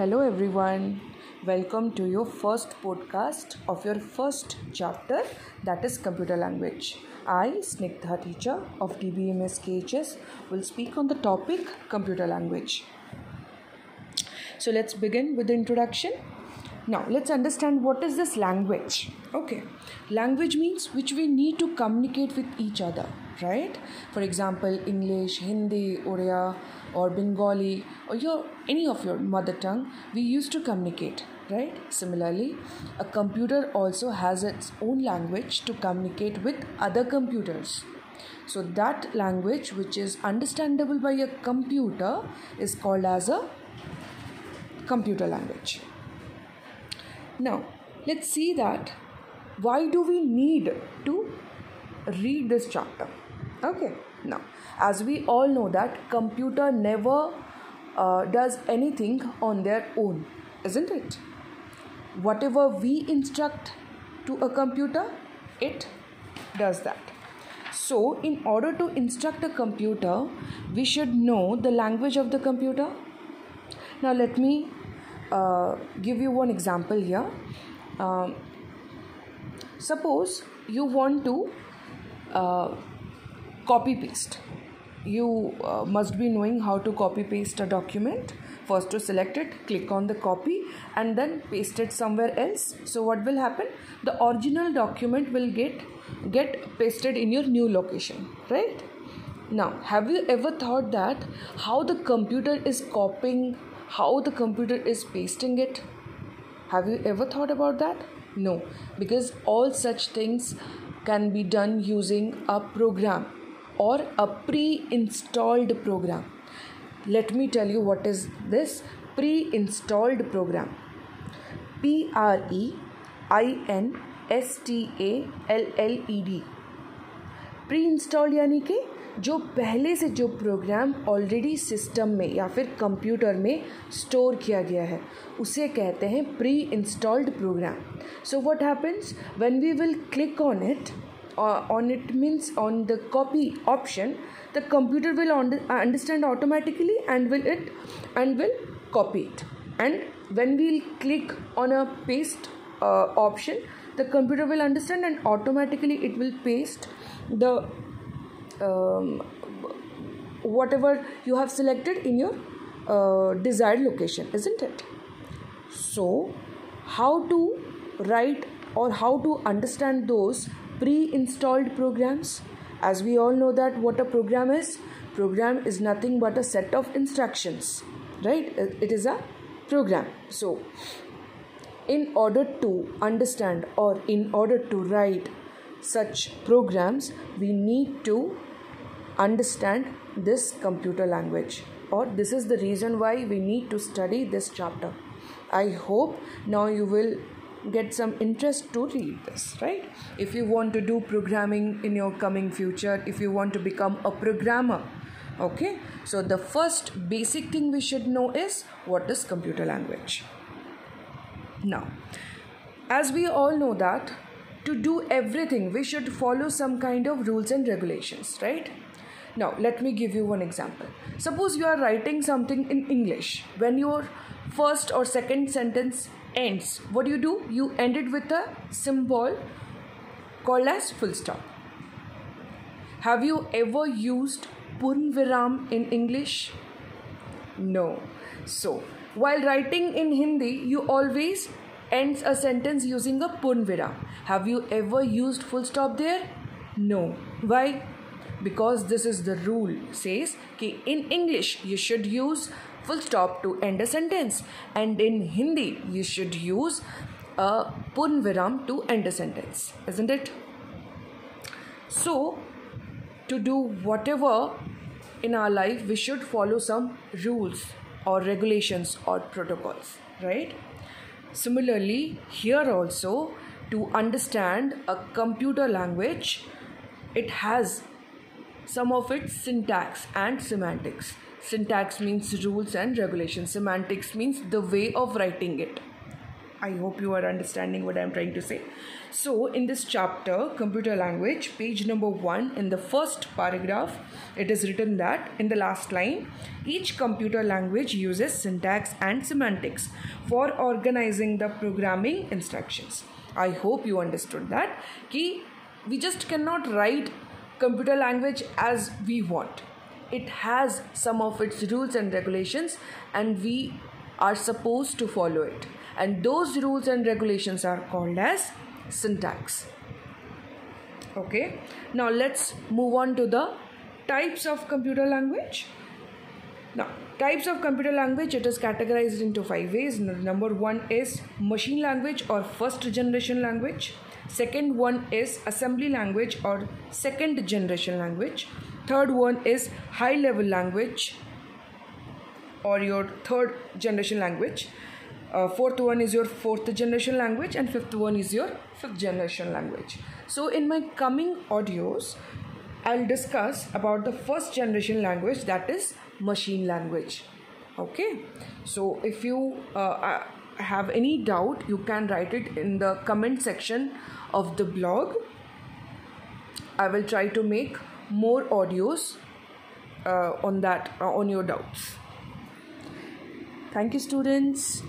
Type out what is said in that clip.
Hello, everyone. Welcome to your first podcast of your first chapter that is computer language. I, Snigdha teacher of DBMS KHS, will speak on the topic computer language. So, let's begin with the introduction. Now, let's understand what is this language. Okay, language means which we need to communicate with each other, right? For example, English, Hindi, Odia, or Bengali, or your any of your mother tongue, we used to communicate, right? Similarly, a computer also has its own language to communicate with other computers. So that language which is understandable by a computer is called as a computer language. Now, let's see that why do we need to read this chapter? Okay, now as we all know that computer never uh, does anything on their own, isn't it? Whatever we instruct to a computer, it does that. So, in order to instruct a computer, we should know the language of the computer. Now, let me uh, give you one example here. Um, suppose you want to uh, copy paste. You uh, must be knowing how to copy paste a document. First, to select it, click on the copy, and then paste it somewhere else. So, what will happen? The original document will get get pasted in your new location, right? Now, have you ever thought that how the computer is copying how the computer is pasting it? Have you ever thought about that? No, because all such things can be done using a program or a pre installed program. Let me tell you what is this pre installed program. P R E I N S T A L L E D preinstall यानी कि जो पहले से जो programme already system में या फिर computer में स्टोर किया गया है, उसे कहते हैं preinstalled program so what happens when we will click on it on it means on the copy option the computer will understand automatically and will it and will copy it. And when we'll click on a paste uh, option the computer will understand and automatically it will paste the um, whatever you have selected in your uh, desired location isn't it? So how to write or how to understand those pre-installed programs. As we all know that what a program is program is nothing but a set of instructions right? It is a program. So in order to understand or in order to write such programs we need to understand this computer language or this is the reason why we need to study this chapter. I hope now you will get some interest to read this right? If you want to do programming in your coming future if you want to become a programmer okay? So the first basic thing we should know is what is computer language? Now as we all know that to do everything we should follow some kind of rules and regulations right? Now let me give you one example. Suppose you are writing something in english. When your first or second sentence ends. What do you do? You end it with a symbol called as full stop. Have you ever used purnviram in english? No. So while writing in hindi you always ends a sentence using a purnviram. Have you ever used full stop there? No. Why? Because this is the rule says कि in english you should use full stop to end a sentence. And in hindi you should use a purnviram to end a sentence isn't it? So to do whatever in our life we should follow some rules or regulations or protocols right? Similarly here also to understand a computer language it has some of its syntax and semantics. Syntax means rules and regulations, semantics means the way of writing it. I hope you are understanding what I'm trying to say. So, in this chapter, computer language, page number one, in the first paragraph, it is written that in the last line, each computer language uses syntax and semantics for organizing the programming instructions. I hope you understood that. Ki we just cannot write computer language as we want. It has some of its rules and regulations, and we are supposed to follow it. And those rules and regulations are called as syntax. Okay, now let's move on to the types of computer language. Now, types of computer language it is categorized into five ways. Number one is machine language or first generation language. Second one is assembly language or second generation language. Third one is high level language or your third generation language. Uh, fourth one is your fourth generation language and fifth one is your fifth generation language. So in my coming audios i'll discuss about the first generation language that is machine language. Okay? So if you uh, have any doubt you can write it in the comment section of the blog. I will try to make more audios uh, on that uh, on your doubts. Thank you students